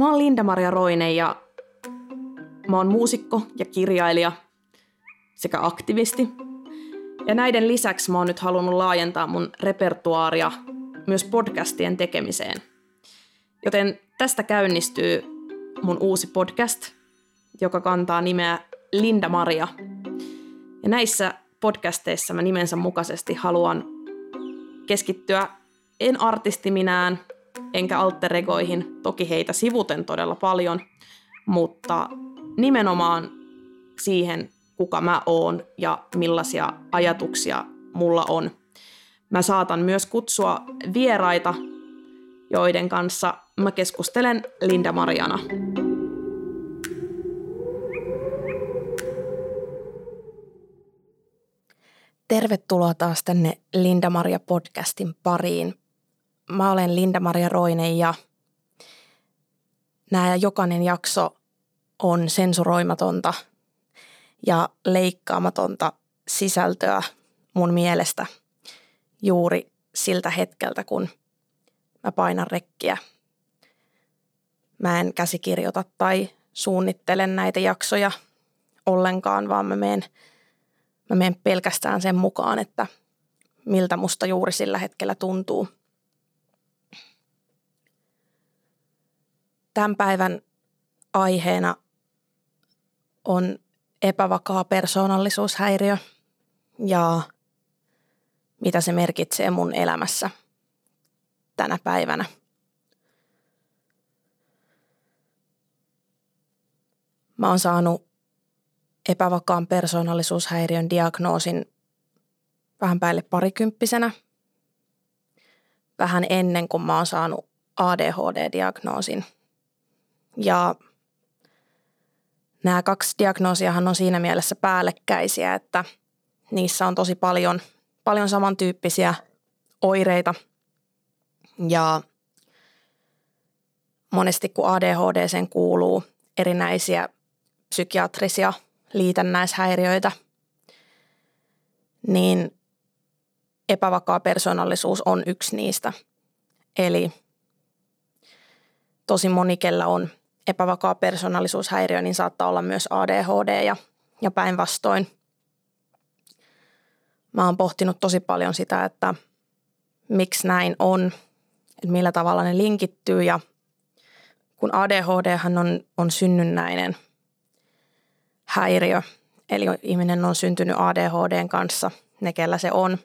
Mä oon Linda-Maria Roine ja mä oon muusikko ja kirjailija sekä aktivisti. Ja näiden lisäksi mä oon nyt halunnut laajentaa mun repertuaaria myös podcastien tekemiseen. Joten tästä käynnistyy mun uusi podcast, joka kantaa nimeä Linda Maria. Ja näissä podcasteissa mä nimensä mukaisesti haluan keskittyä en artistiminään, enkä alteregoihin, toki heitä sivuten todella paljon, mutta nimenomaan siihen, kuka mä oon ja millaisia ajatuksia mulla on. Mä saatan myös kutsua vieraita, joiden kanssa mä keskustelen Linda Mariana. Tervetuloa taas tänne Linda Maria podcastin pariin. Mä olen Linda Maria Roine ja nämä jokainen jakso on sensuroimatonta ja leikkaamatonta sisältöä mun mielestä juuri siltä hetkeltä, kun mä painan rekkiä. Mä en käsikirjoita tai suunnittele näitä jaksoja ollenkaan, vaan mä menen, mä menen pelkästään sen mukaan, että miltä musta juuri sillä hetkellä tuntuu – Tämän päivän aiheena on epävakaa persoonallisuushäiriö ja mitä se merkitsee mun elämässä tänä päivänä. Mä oon saanut epävakaan persoonallisuushäiriön diagnoosin vähän päälle parikymppisenä. Vähän ennen kuin mä oon saanut ADHD-diagnoosin – ja nämä kaksi diagnoosiahan on siinä mielessä päällekkäisiä, että niissä on tosi paljon, paljon samantyyppisiä oireita. Ja monesti kun ADHD sen kuuluu erinäisiä psykiatrisia liitännäishäiriöitä, niin epävakaa persoonallisuus on yksi niistä. Eli tosi moni, kellä on epävakaa persoonallisuushäiriö, niin saattaa olla myös ADHD ja, ja päinvastoin. Mä oon pohtinut tosi paljon sitä, että miksi näin on, että millä tavalla ne linkittyy ja kun ADHD on, on synnynnäinen häiriö, eli ihminen on syntynyt ADHDn kanssa, ne kellä se on,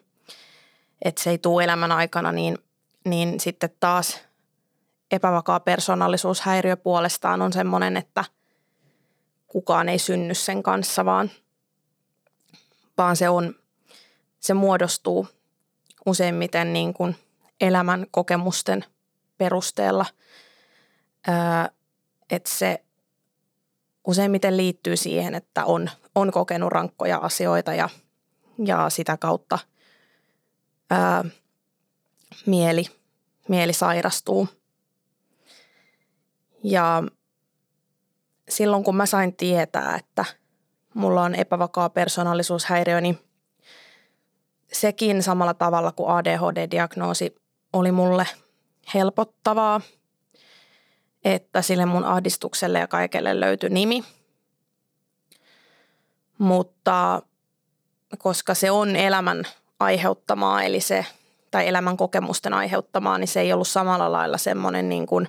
että se ei tule elämän aikana, niin, niin sitten taas epävakaa persoonallisuushäiriö puolestaan on semmoinen, että kukaan ei synny sen kanssa, vaan, vaan se, on, se muodostuu useimmiten niin kuin elämän kokemusten perusteella. että se useimmiten liittyy siihen, että on, on kokenut rankkoja asioita ja, ja sitä kautta ää, mieli, mieli sairastuu – ja silloin kun mä sain tietää, että mulla on epävakaa persoonallisuushäiriö, niin sekin samalla tavalla kuin ADHD-diagnoosi oli mulle helpottavaa, että sille mun ahdistukselle ja kaikelle löytyi nimi. Mutta koska se on elämän aiheuttamaa, eli se, tai elämän kokemusten aiheuttamaa, niin se ei ollut samalla lailla semmoinen niin kuin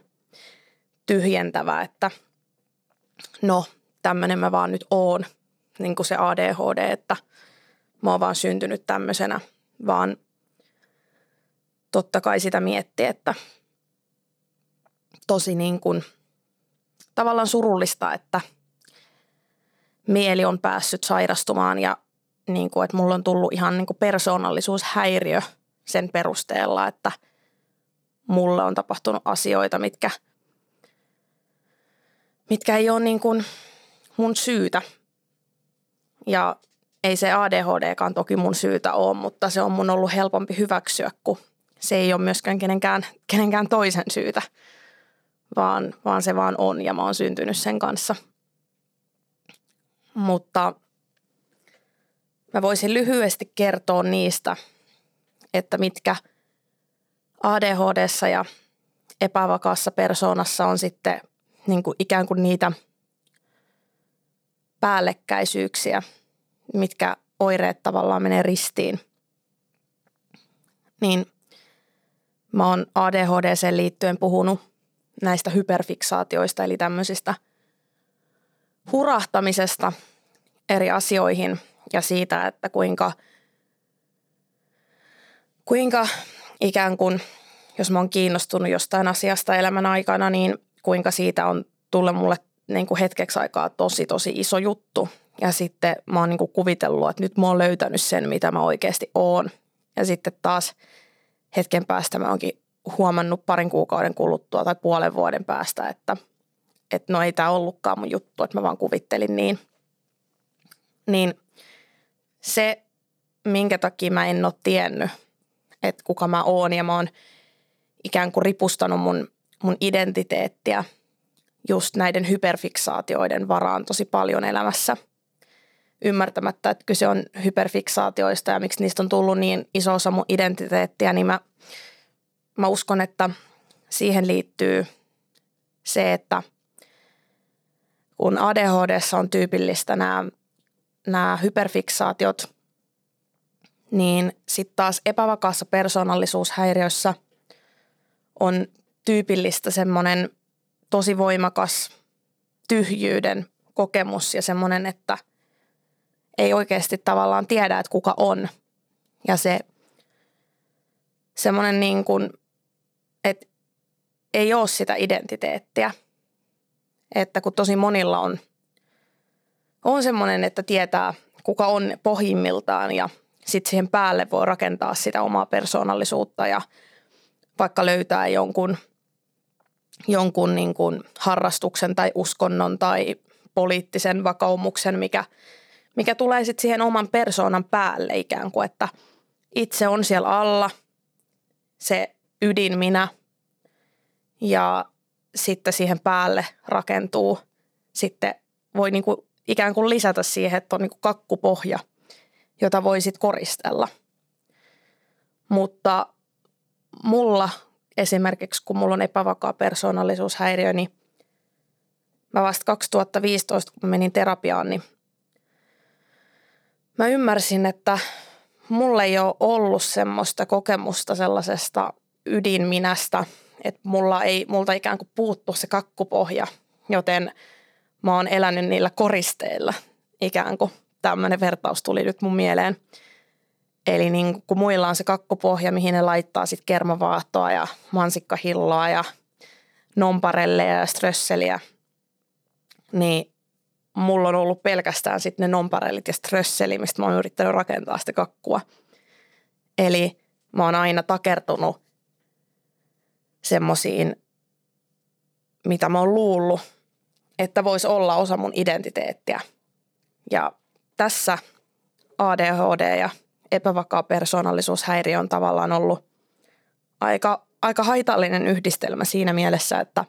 tyhjentävä, että no tämmöinen mä vaan nyt oon, niin kuin se ADHD, että mä oon vaan syntynyt tämmöisenä, vaan totta kai sitä mietti, että tosi niin kuin tavallaan surullista, että mieli on päässyt sairastumaan ja niin kuin, että mulla on tullut ihan niin kuin persoonallisuushäiriö sen perusteella, että mulle on tapahtunut asioita, mitkä – mitkä ei ole niin kuin mun syytä. Ja ei se ADHDkaan toki mun syytä ole, mutta se on mun ollut helpompi hyväksyä, kun se ei ole myöskään kenenkään, kenenkään toisen syytä, vaan, vaan se vaan on ja mä oon syntynyt sen kanssa. Mutta mä voisin lyhyesti kertoa niistä, että mitkä ADHDssa ja epävakaassa persoonassa on sitten niin kuin ikään kuin niitä päällekkäisyyksiä, mitkä oireet tavallaan menee ristiin. Niin mä oon ADHD liittyen puhunut näistä hyperfiksaatioista, eli tämmöisistä hurahtamisesta eri asioihin ja siitä, että kuinka, kuinka ikään kuin, jos mä oon kiinnostunut jostain asiasta elämän aikana, niin kuinka siitä on tullut mulle niin kuin hetkeksi aikaa tosi tosi iso juttu. Ja sitten mä oon niin kuin kuvitellut, että nyt mä oon löytänyt sen, mitä mä oikeasti oon. Ja sitten taas hetken päästä mä oonkin huomannut parin kuukauden kuluttua tai puolen vuoden päästä, että, että no ei tämä ollutkaan mun juttu, että mä vaan kuvittelin niin. Niin se, minkä takia mä en ole tiennyt, että kuka mä oon ja mä oon ikään kuin ripustanut mun, mun identiteettiä just näiden hyperfiksaatioiden varaan tosi paljon elämässä. Ymmärtämättä, että kyse on hyperfiksaatioista ja miksi niistä on tullut niin iso osa mun identiteettiä, niin mä, mä uskon, että siihen liittyy se, että kun ADHD on tyypillistä nämä, nämä hyperfiksaatiot, niin sitten taas epävakaassa persoonallisuushäiriössä on tyypillistä semmoinen tosi voimakas tyhjyyden kokemus ja semmoinen, että ei oikeasti tavallaan tiedä, että kuka on. Ja se semmoinen niin kuin, että ei ole sitä identiteettiä. Että kun tosi monilla on, on semmoinen, että tietää, kuka on pohjimmiltaan ja sitten siihen päälle voi rakentaa sitä omaa persoonallisuutta ja vaikka löytää jonkun – jonkun niin kuin harrastuksen tai uskonnon tai poliittisen vakaumuksen, mikä, mikä tulee sitten siihen oman persoonan päälle ikään kuin, että itse on siellä alla, se ydin minä ja sitten siihen päälle rakentuu, sitten voi niin kuin ikään kuin lisätä siihen, että on niin kuin kakkupohja, jota voi sitten koristella. Mutta mulla esimerkiksi kun mulla on epävakaa persoonallisuushäiriö, niin mä vasta 2015, kun menin terapiaan, niin mä ymmärsin, että mulla ei ole ollut semmoista kokemusta sellaisesta ydinminästä, että mulla ei, multa ikään kuin puuttu se kakkupohja, joten mä oon elänyt niillä koristeilla ikään kuin. Tämmöinen vertaus tuli nyt mun mieleen – Eli niin kun muilla on se kakkopohja, mihin ne laittaa sitten kermavaahtoa ja mansikkahilloa ja nomparelleja ja strösseliä, niin mulla on ollut pelkästään sitten ne nomparellit ja strösseli, mistä mä oon yrittänyt rakentaa sitä kakkua. Eli mä oon aina takertunut semmoisiin, mitä mä oon luullut, että voisi olla osa mun identiteettiä. Ja tässä ADHD ja epävakaa persoonallisuushäiriö on tavallaan ollut aika, aika haitallinen yhdistelmä siinä mielessä, että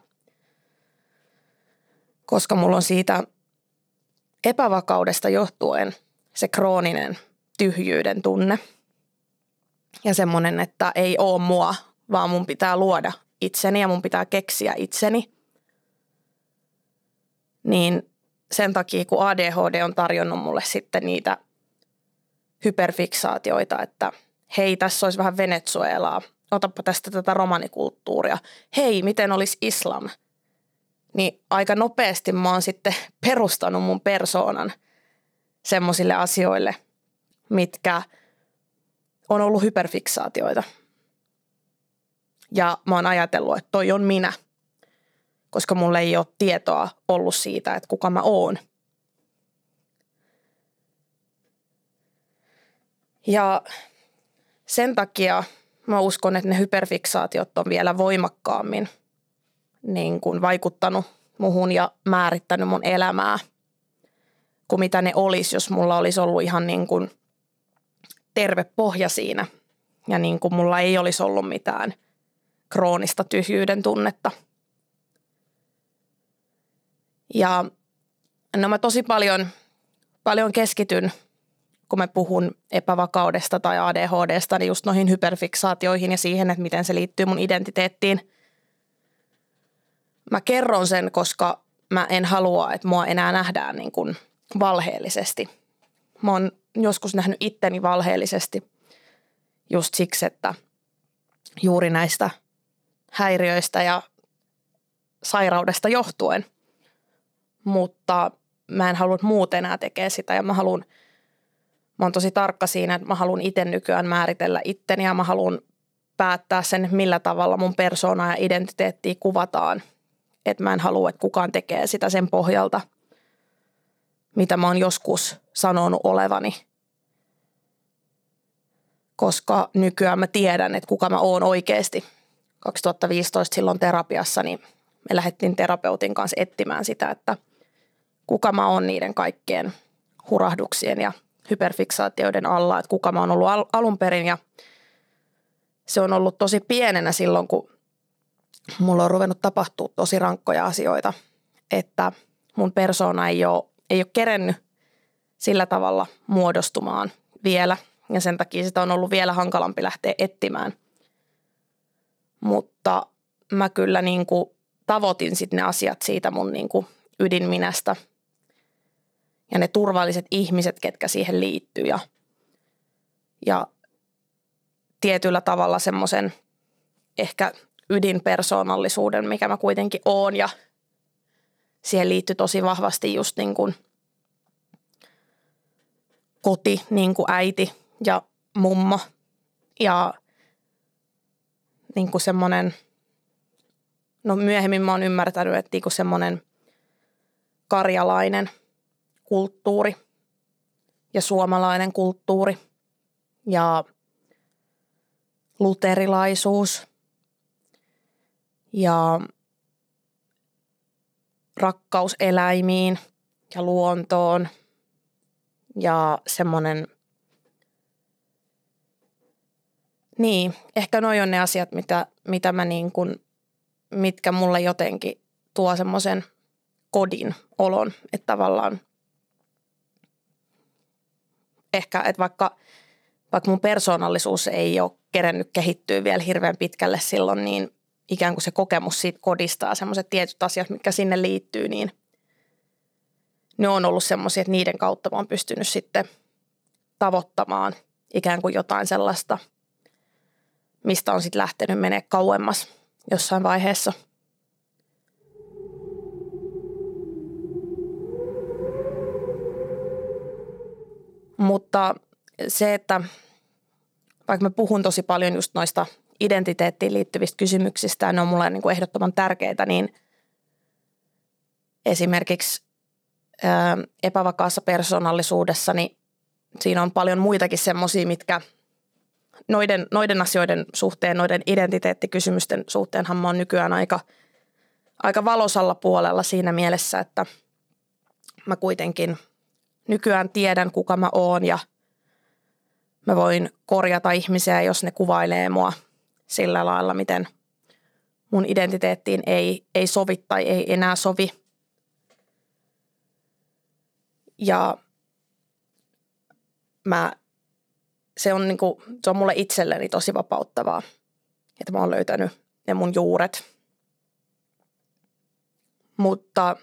koska mulla on siitä epävakaudesta johtuen se krooninen tyhjyyden tunne ja semmoinen, että ei oo mua, vaan mun pitää luoda itseni ja mun pitää keksiä itseni, niin sen takia kun ADHD on tarjonnut mulle sitten niitä – hyperfiksaatioita, että hei, tässä olisi vähän Venezuelaa, otapa tästä tätä romanikulttuuria. Hei, miten olisi islam? Niin aika nopeasti mä oon sitten perustanut mun persoonan semmoisille asioille, mitkä on ollut hyperfiksaatioita. Ja mä oon ajatellut, että toi on minä, koska mulla ei ole tietoa ollut siitä, että kuka mä oon – Ja sen takia mä uskon, että ne hyperfiksaatiot on vielä voimakkaammin niin kuin vaikuttanut muhun ja määrittänyt mun elämää kuin mitä ne olisi, jos mulla olisi ollut ihan niin kuin terve pohja siinä ja niin kuin mulla ei olisi ollut mitään kroonista tyhjyyden tunnetta. Ja no mä tosi paljon, paljon keskityn kun mä puhun epävakaudesta tai ADHDsta, niin just noihin hyperfiksaatioihin ja siihen, että miten se liittyy mun identiteettiin. mä kerron sen, koska mä en halua, että mua enää nähdään niin kuin valheellisesti. Mä oon joskus nähnyt itteni valheellisesti just siksi, että juuri näistä häiriöistä ja sairaudesta johtuen. Mutta mä en halua muut enää tekee sitä ja mä haluan, mä oon tosi tarkka siinä, että mä haluan itse nykyään määritellä itteni ja mä haluan päättää sen, millä tavalla mun persoona ja identiteettiä kuvataan. Että mä en halua, että kukaan tekee sitä sen pohjalta, mitä mä oon joskus sanonut olevani. Koska nykyään mä tiedän, että kuka mä oon oikeasti. 2015 silloin terapiassa, niin me lähdettiin terapeutin kanssa etsimään sitä, että kuka mä oon niiden kaikkien hurahduksien ja hyperfiksaatioiden alla, että kuka mä oon ollut alun perin ja – se on ollut tosi pienenä silloin, kun mulla on ruvennut tapahtua tosi rankkoja asioita, että mun persoona ei ole, ei ole kerennyt sillä tavalla muodostumaan vielä ja sen takia sitä on ollut vielä hankalampi lähteä etsimään. Mutta mä kyllä niin kuin tavoitin sitten ne asiat siitä mun niin kuin ydinminästä ja ne turvalliset ihmiset, ketkä siihen liittyy ja, ja tietyllä tavalla semmoisen ehkä ydinpersoonallisuuden, mikä mä kuitenkin oon ja siihen liittyy tosi vahvasti just niin kuin koti, niin kuin äiti ja mummo ja niin kuin semmoinen, no myöhemmin mä oon ymmärtänyt, että niin kuin semmoinen karjalainen kulttuuri ja suomalainen kulttuuri ja – luterilaisuus ja rakkaus eläimiin ja luontoon ja semmoinen, niin, ehkä noi on ne asiat, mitä, mitä mä niin kuin, mitkä mulle jotenkin tuo semmoisen kodin olon, että tavallaan ehkä, että vaikka, vaikka mun persoonallisuus ei ole kerennyt kehittyä vielä hirveän pitkälle silloin, niin ikään kuin se kokemus siitä kodistaa semmoiset tietyt asiat, mitkä sinne liittyy, niin ne on ollut semmoisia, että niiden kautta mä oon pystynyt sitten tavoittamaan ikään kuin jotain sellaista, mistä on sitten lähtenyt menee kauemmas jossain vaiheessa. Mutta se, että vaikka mä puhun tosi paljon just noista identiteettiin liittyvistä kysymyksistä ja ne on mulle niin kuin ehdottoman tärkeitä, niin esimerkiksi ää, epävakaassa persoonallisuudessa, niin siinä on paljon muitakin semmoisia, mitkä noiden, noiden asioiden suhteen, noiden identiteettikysymysten suhteenhan mä oon nykyään aika, aika valosalla puolella siinä mielessä, että mä kuitenkin nykyään tiedän, kuka mä oon ja – mä voin korjata ihmisiä, jos ne kuvailee mua sillä lailla, miten mun identiteettiin ei, ei sovi tai ei enää sovi. Ja mä, se, on niinku, se on mulle itselleni tosi vapauttavaa, että mä oon löytänyt ne mun juuret. Mutta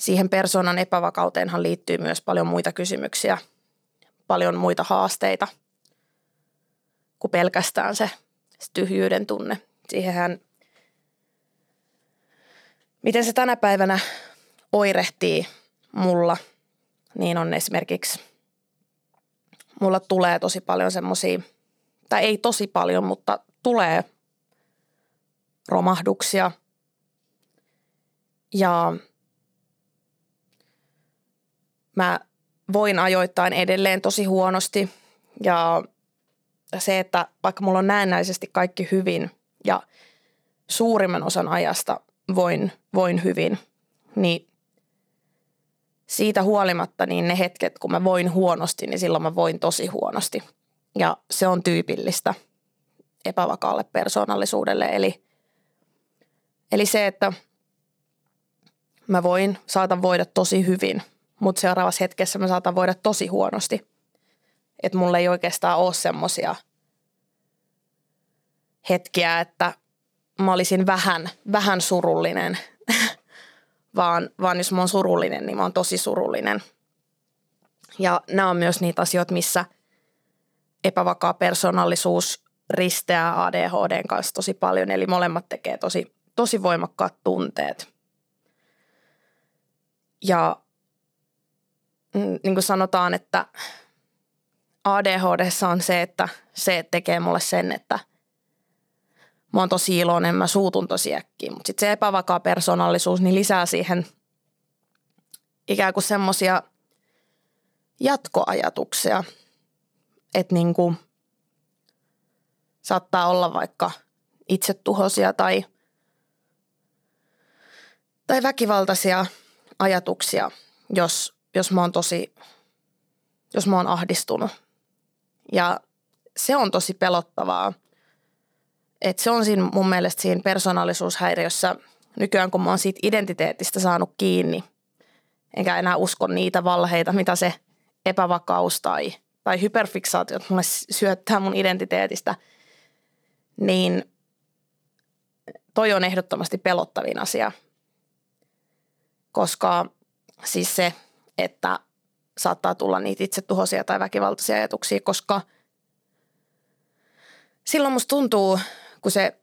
siihen persoonan epävakauteenhan liittyy myös paljon muita kysymyksiä – paljon muita haasteita kuin pelkästään se, se tyhjyyden tunne. Siihenhän, miten se tänä päivänä oirehtii mulla, niin on esimerkiksi, mulla tulee tosi paljon semmoisia, tai ei tosi paljon, mutta tulee romahduksia ja mä voin ajoittain edelleen tosi huonosti ja se, että vaikka mulla on näennäisesti kaikki hyvin ja suurimman osan ajasta voin, voin hyvin, niin siitä huolimatta niin ne hetket, kun mä voin huonosti, niin silloin mä voin tosi huonosti. Ja se on tyypillistä epävakaalle persoonallisuudelle. Eli, eli se, että mä voin, saatan voida tosi hyvin – mutta seuraavassa hetkessä mä saatan voida tosi huonosti. Että mulla ei oikeastaan ole semmoisia hetkiä, että mä olisin vähän, vähän surullinen, vaan, vaan jos mä oon surullinen, niin mä oon tosi surullinen. Ja nämä on myös niitä asioita, missä epävakaa persoonallisuus risteää ADHDn kanssa tosi paljon, eli molemmat tekee tosi, tosi voimakkaat tunteet. Ja niin kuin sanotaan, että ADHD on se, että se tekee mulle sen, että mä oon tosi iloinen, mä suutun tosi äkkiä. Mutta sitten se epävakaa persoonallisuus niin lisää siihen ikään kuin semmoisia jatkoajatuksia, että niin kuin saattaa olla vaikka itsetuhoisia tai, tai väkivaltaisia ajatuksia, jos, jos mä oon tosi, jos mä oon ahdistunut. Ja se on tosi pelottavaa. Et se on siinä mun mielestä siinä persoonallisuushäiriössä nykyään, kun mä oon siitä identiteetistä saanut kiinni, enkä enää usko niitä valheita, mitä se epävakaus tai, tai hyperfiksaatiot mulle syöttää mun identiteetistä, niin toi on ehdottomasti pelottavin asia. Koska siis se, että saattaa tulla niitä itsetuhoisia tai väkivaltaisia ajatuksia, koska silloin musta tuntuu, kun se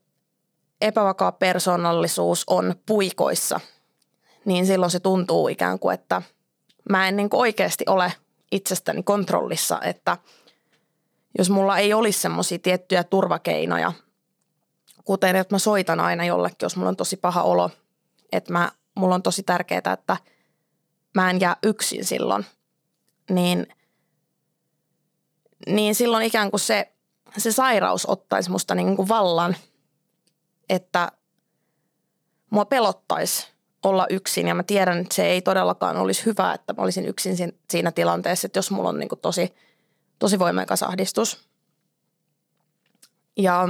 epävakaa persoonallisuus on puikoissa, niin silloin se tuntuu ikään kuin, että mä en niin oikeasti ole itsestäni kontrollissa, että jos mulla ei olisi semmoisia tiettyjä turvakeinoja, kuten että mä soitan aina jollekin, jos mulla on tosi paha olo, että mä, mulla on tosi tärkeää, että mä en jää yksin silloin – niin, niin silloin ikään kuin se, se sairaus ottaisi musta niin kuin vallan, että mua pelottaisi olla yksin ja mä tiedän, että se ei todellakaan olisi hyvä, että mä olisin yksin siinä tilanteessa, että jos mulla on niin kuin tosi, tosi voimakas ahdistus. Ja,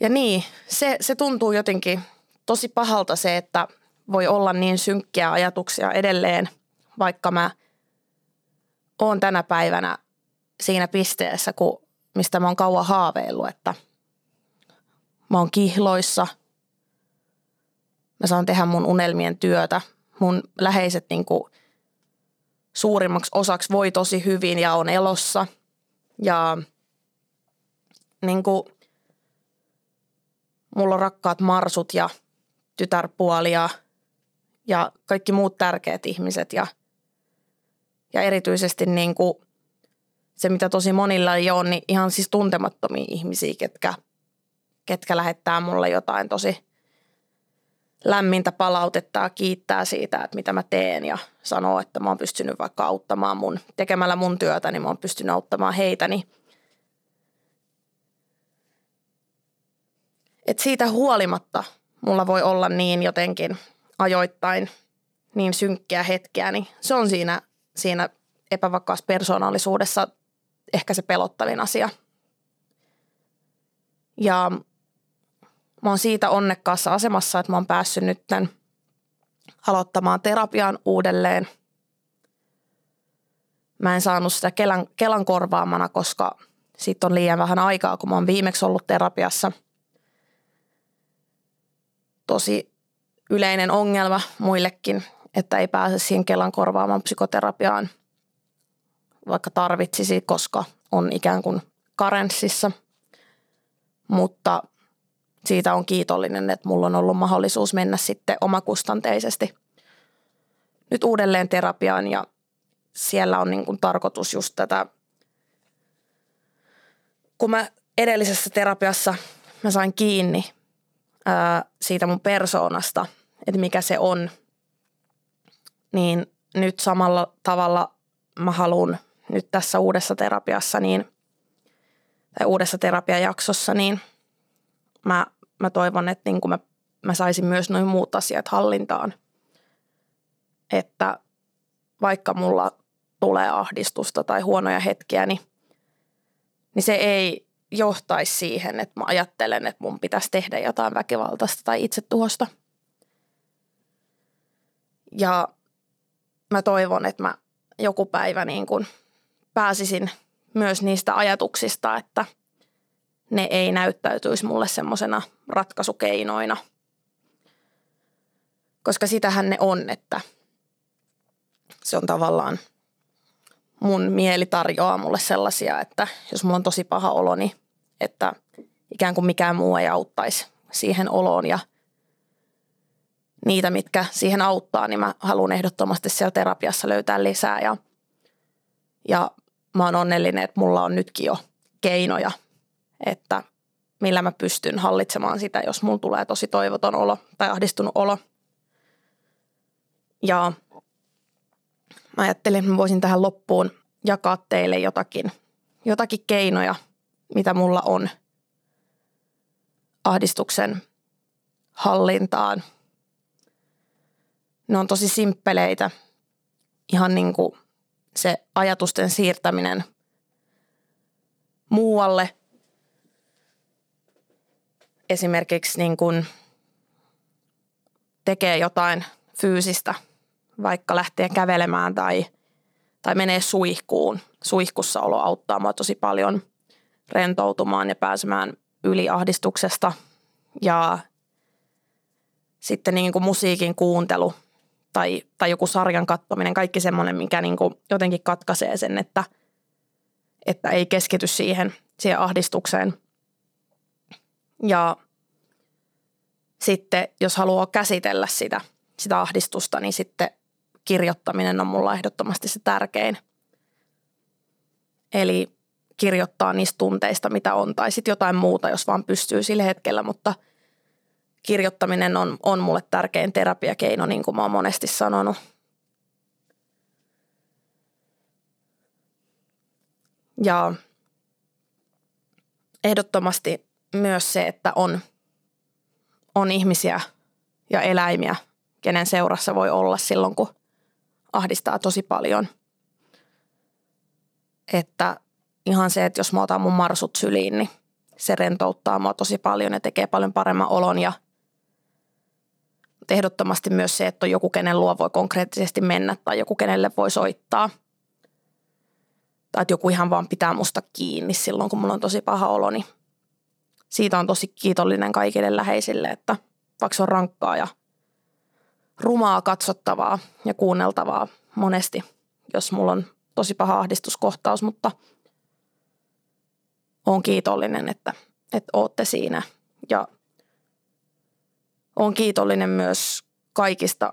ja niin, se, se tuntuu jotenkin tosi pahalta se, että – voi olla niin synkkiä ajatuksia edelleen, vaikka mä oon tänä päivänä siinä pisteessä, kun, mistä mä oon kauan haaveillut, että mä oon kihloissa, mä saan tehdä mun unelmien työtä, mun läheiset niin kuin suurimmaksi osaksi voi tosi hyvin ja on elossa. Ja niin kuin, mulla on rakkaat marsut ja tytärpuoli ja ja kaikki muut tärkeät ihmiset ja, ja erityisesti niin kuin se, mitä tosi monilla ei ole, niin ihan siis tuntemattomia ihmisiä, ketkä, ketkä lähettää mulle jotain tosi lämmintä palautetta ja kiittää siitä, että mitä mä teen ja sanoo, että mä oon pystynyt vaikka auttamaan mun, tekemällä mun työtä, niin mä oon pystynyt auttamaan heitä, niin et siitä huolimatta mulla voi olla niin jotenkin ajoittain niin synkkiä hetkiä, niin se on siinä, siinä epävakaassa persoonallisuudessa ehkä se pelottavin asia. Ja mä oon siitä onnekkaassa asemassa, että mä oon päässyt nyt aloittamaan terapiaan uudelleen. Mä en saanut sitä Kelan, Kelan korvaamana, koska siitä on liian vähän aikaa, kun mä oon viimeksi ollut terapiassa. Tosi yleinen ongelma muillekin, että ei pääse siihen Kelan korvaamaan psykoterapiaan, vaikka tarvitsisi, koska on ikään kuin karenssissa. Mutta siitä on kiitollinen, että mulla on ollut mahdollisuus mennä sitten omakustanteisesti nyt uudelleen terapiaan ja siellä on niin kuin tarkoitus just tätä, kun mä edellisessä terapiassa mä sain kiinni siitä mun persoonasta – että mikä se on, niin nyt samalla tavalla mä haluan nyt tässä uudessa terapiassa niin, tai uudessa terapiajaksossa, niin mä, mä toivon, että niin kuin mä, mä saisin myös noin muut asiat hallintaan. Että vaikka mulla tulee ahdistusta tai huonoja hetkiä, niin, niin se ei johtaisi siihen, että mä ajattelen, että mun pitäisi tehdä jotain väkivaltaista tai itsetuhosta – ja mä toivon, että mä joku päivä niin kuin pääsisin myös niistä ajatuksista, että ne ei näyttäytyisi mulle semmoisena ratkaisukeinoina. Koska sitähän ne on, että se on tavallaan mun mieli tarjoaa mulle sellaisia, että jos mulla on tosi paha olo, niin että ikään kuin mikään muu ei auttaisi siihen oloon ja niitä, mitkä siihen auttaa, niin mä haluan ehdottomasti siellä terapiassa löytää lisää ja, ja mä oon onnellinen, että mulla on nytkin jo keinoja, että millä mä pystyn hallitsemaan sitä, jos mulla tulee tosi toivoton olo tai ahdistunut olo. Ja mä ajattelin, että mä voisin tähän loppuun jakaa teille jotakin, jotakin keinoja, mitä mulla on ahdistuksen hallintaan. Ne on tosi simppeleitä, ihan niin kuin se ajatusten siirtäminen muualle. Esimerkiksi niin kuin tekee jotain fyysistä, vaikka lähtee kävelemään tai, tai menee suihkuun. Suihkussa olo auttaa mua tosi paljon rentoutumaan ja pääsemään yli ahdistuksesta. Ja sitten niin kuin musiikin kuuntelu tai, tai joku sarjan katsominen, kaikki semmoinen, mikä niin kuin jotenkin katkaisee sen, että, että ei keskity siihen, siihen ahdistukseen. Ja sitten jos haluaa käsitellä sitä, sitä ahdistusta, niin sitten kirjoittaminen on mulla ehdottomasti se tärkein. Eli kirjoittaa niistä tunteista, mitä on, tai sitten jotain muuta, jos vaan pystyy sillä hetkellä, mutta – kirjoittaminen on, on mulle tärkein terapiakeino, niin kuin mä oon monesti sanonut. Ja ehdottomasti myös se, että on, on ihmisiä ja eläimiä, kenen seurassa voi olla silloin, kun ahdistaa tosi paljon. Että ihan se, että jos mä otan mun marsut syliin, niin se rentouttaa mua tosi paljon ja tekee paljon paremman olon ja – ehdottomasti myös se, että on joku, kenen luo voi konkreettisesti mennä tai joku, kenelle voi soittaa. Tai että joku ihan vaan pitää musta kiinni silloin, kun mulla on tosi paha olo, niin siitä on tosi kiitollinen kaikille läheisille, että vaikka se on rankkaa ja rumaa katsottavaa ja kuunneltavaa monesti, jos mulla on tosi paha ahdistuskohtaus, mutta olen kiitollinen, että, että ootte siinä ja olen kiitollinen myös kaikista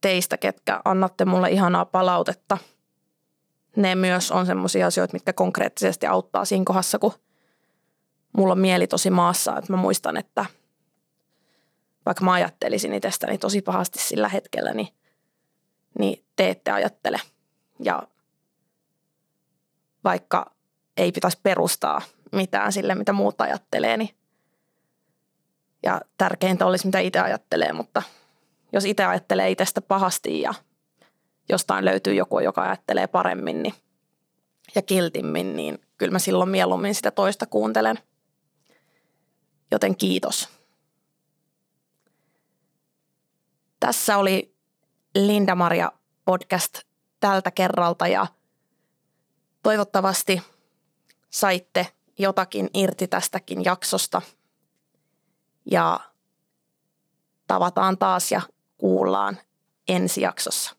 teistä, ketkä annatte mulle ihanaa palautetta. Ne myös on sellaisia asioita, mitkä konkreettisesti auttaa siinä kohdassa, kun mulla on mieli tosi maassa. Että mä muistan, että vaikka mä ajattelisin itsestäni tosi pahasti sillä hetkellä, niin, niin te ette ajattele. Ja vaikka ei pitäisi perustaa mitään sille, mitä muut ajattelee, niin ja tärkeintä olisi, mitä itse ajattelee, mutta jos itse ajattelee itsestä pahasti ja jostain löytyy joku, joka ajattelee paremmin niin, ja kiltimmin, niin kyllä mä silloin mieluummin sitä toista kuuntelen. Joten kiitos. Tässä oli Linda-Maria podcast tältä kerralta ja toivottavasti saitte jotakin irti tästäkin jaksosta – ja tavataan taas ja kuullaan ensi jaksossa.